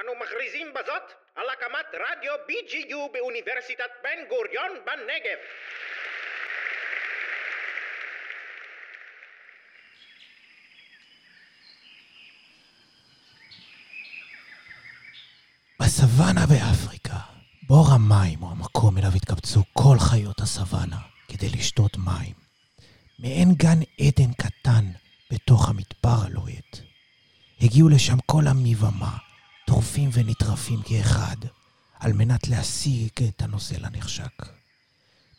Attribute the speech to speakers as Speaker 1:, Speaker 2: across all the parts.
Speaker 1: אנו מכריזים בזאת על הקמת רדיו BGU באוניברסיטת בן גוריון בנגב.
Speaker 2: בסוואנה באפריקה, בור המים הוא המקום אליו התקבצו כל חיות הסוואנה כדי לשתות מים. מעין גן עדן קטן בתוך המדבר הלוהט. הגיעו לשם כל עמי ומה, טורפים ונטרפים כאחד, על מנת להשיג את הנוזל הנחשק.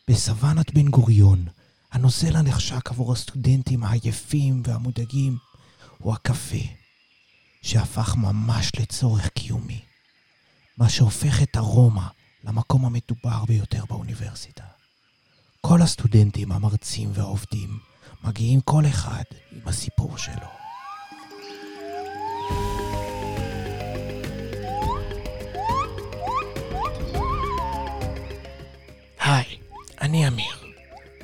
Speaker 2: בסוואנת בן גוריון, הנוזל הנחשק עבור הסטודנטים העייפים והמודאגים הוא הקפה, שהפך ממש לצורך קיומי, מה שהופך את ארומה למקום המדובר ביותר באוניברסיטה. כל הסטודנטים, המרצים והעובדים מגיעים כל אחד עם הסיפור שלו. אני אמיר,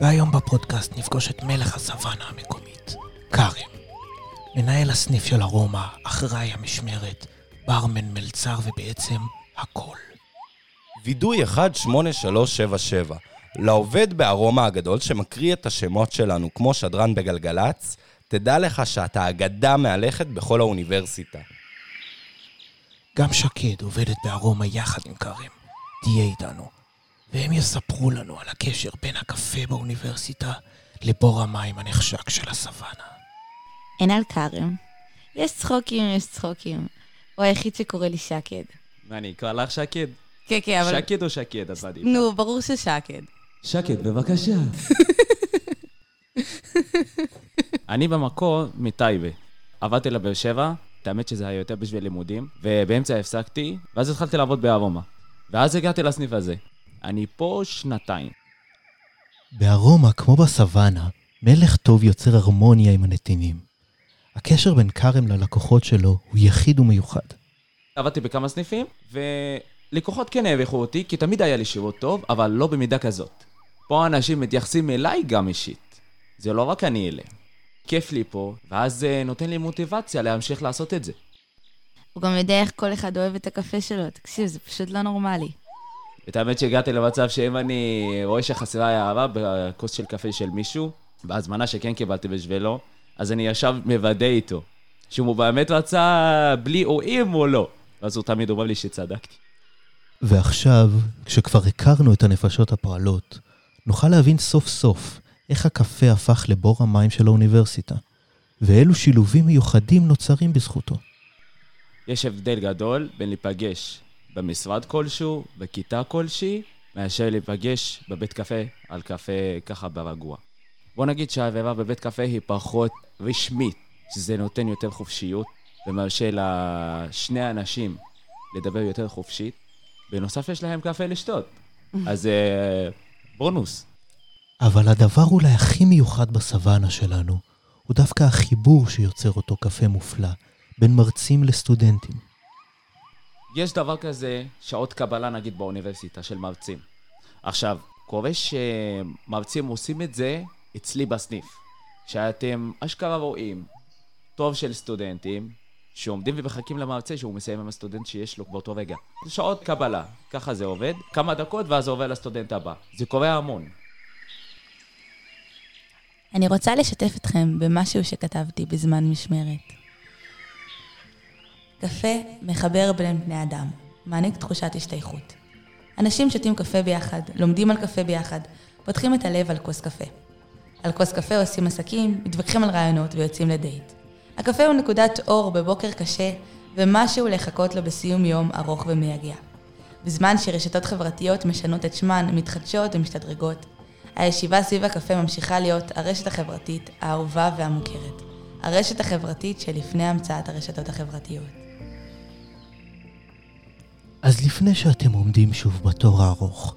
Speaker 2: והיום בפודקאסט נפגוש את מלך הסוואנה המקומית, כרם. מנהל הסניף של ארומה, אחראי המשמרת, ברמן מלצר ובעצם הכל.
Speaker 3: וידוי 18377 לעובד בארומה הגדול שמקריא את השמות שלנו כמו שדרן בגלגלצ, תדע לך שאתה אגדה מהלכת בכל האוניברסיטה.
Speaker 2: גם שקד עובדת בארומה יחד עם כרם. תהיה איתנו. והם יספרו לנו על הקשר בין הקפה באוניברסיטה לבור המים הנחשק של הסוואנה.
Speaker 4: אין על כרם. יש צחוקים, יש צחוקים. הוא היחיד שקורא לי שקד.
Speaker 5: מה, אני אקרא לך שקד?
Speaker 4: כן, כן, אבל...
Speaker 5: שקד או שקד, את מעדיפה?
Speaker 4: נו, ברור ששקד.
Speaker 5: שקד, בבקשה. אני במקור מטייבה. עבדתי לבאר שבע, את האמת שזה היה יותר בשביל לימודים, ובאמצע הפסקתי, ואז התחלתי לעבוד בארומה. ואז הגעתי לסניף הזה. אני פה שנתיים.
Speaker 2: בארומה, כמו בסוואנה, מלך טוב יוצר הרמוניה עם הנתינים. הקשר בין כרם ללקוחות שלו הוא יחיד ומיוחד.
Speaker 5: עבדתי בכמה סניפים, ולקוחות כן העריכו אותי, כי תמיד היה לי שירות טוב, אבל לא במידה כזאת. פה אנשים מתייחסים אליי גם אישית. זה לא רק אני אלה. כיף לי פה, ואז זה נותן לי מוטיבציה להמשיך לעשות את זה.
Speaker 4: הוא גם יודע איך כל אחד אוהב את הקפה שלו. תקשיב, זה פשוט לא נורמלי.
Speaker 5: את האמת שהגעתי למצב שאם אני רואה שחסרה הערה בכוס של קפה של מישהו, בהזמנה שכן קיבלתי בשבילו, אז אני ישר מוודא איתו, שהוא באמת רצה בלי או עם או לא. ואז הוא תמיד אומר לי שצדקתי.
Speaker 2: ועכשיו, כשכבר הכרנו את הנפשות הפועלות, נוכל להבין סוף סוף איך הקפה הפך לבור המים של האוניברסיטה, ואילו שילובים מיוחדים נוצרים בזכותו.
Speaker 5: יש הבדל גדול בין להיפגש במשרד כלשהו, בכיתה כלשהי, מאשר להיפגש בבית קפה על קפה ככה ברגוע. בוא נגיד שהעבירה בבית קפה היא פחות רשמית, שזה נותן יותר חופשיות, ומרשה לשני אנשים לדבר יותר חופשית. בנוסף יש להם קפה לשתות. אז אה, בונוס.
Speaker 2: אבל הדבר אולי הכי מיוחד בסוואנה שלנו, הוא דווקא החיבור שיוצר אותו קפה מופלא, בין מרצים לסטודנטים.
Speaker 5: יש דבר כזה, שעות קבלה נגיד באוניברסיטה של מרצים. עכשיו, קורה שמרצים עושים את זה אצלי בסניף. שאתם אשכרה רואים טוב של סטודנטים שעומדים ומחכים למרצה שהוא מסיים עם הסטודנט שיש לו באותו רגע. שעות קבלה, ככה זה עובד, כמה דקות ואז זה עובר לסטודנט הבא. זה קורה המון.
Speaker 4: אני רוצה לשתף אתכם במשהו שכתבתי בזמן משמרת. קפה מחבר בין בני אדם, מעניק תחושת השתייכות. אנשים שותים קפה ביחד, לומדים על קפה ביחד, פותחים את הלב על כוס קפה. על כוס קפה עושים עסקים, מתווכחים על רעיונות ויוצאים לדייט. הקפה הוא נקודת אור בבוקר קשה, ומשהו לחכות לו בסיום יום ארוך ומייגע. בזמן שרשתות חברתיות משנות את שמן, מתחדשות ומשתדרגות, הישיבה סביב הקפה ממשיכה להיות הרשת החברתית האהובה והמוכרת. הרשת החברתית שלפני המצאת הרשתות החברתיות.
Speaker 2: אז לפני שאתם עומדים שוב בתור הארוך,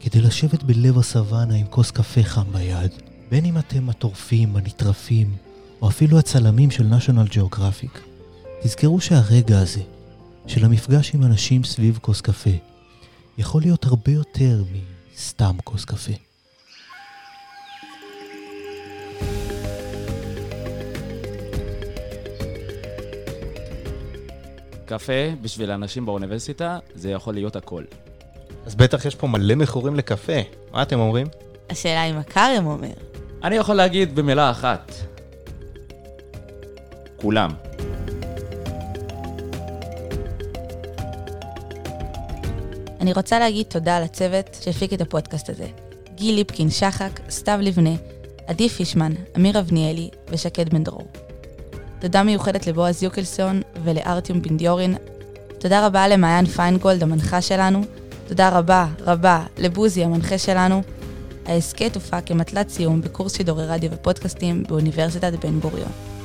Speaker 2: כדי לשבת בלב הסוואנה עם כוס קפה חם ביד, בין אם אתם הטורפים, הנטרפים, או אפילו הצלמים של national geographic, תזכרו שהרגע הזה, של המפגש עם אנשים סביב כוס קפה, יכול להיות הרבה יותר מסתם כוס קפה.
Speaker 5: קפה בשביל אנשים באוניברסיטה, זה יכול להיות הכל.
Speaker 2: אז בטח יש פה מלא מכורים לקפה. מה אתם אומרים?
Speaker 4: השאלה היא מה כרם אומר.
Speaker 5: אני יכול להגיד במילה אחת. כולם.
Speaker 4: אני רוצה להגיד תודה לצוות שהפיק את הפודקאסט הזה. גיל ליפקין שחק, סתיו לבנה, עדי פישמן, אמיר אבניאלי ושקד בן דרור. תודה מיוחדת לבועז יוקלסון ולארטיום בנדיורין. תודה רבה למעיין פיינגולד, המנחה שלנו. תודה רבה רבה לבוזי, המנחה שלנו. ההסכת הופק כמטלת סיום בקורס שידורי רדיו ופודקאסטים באוניברסיטת בן גוריון.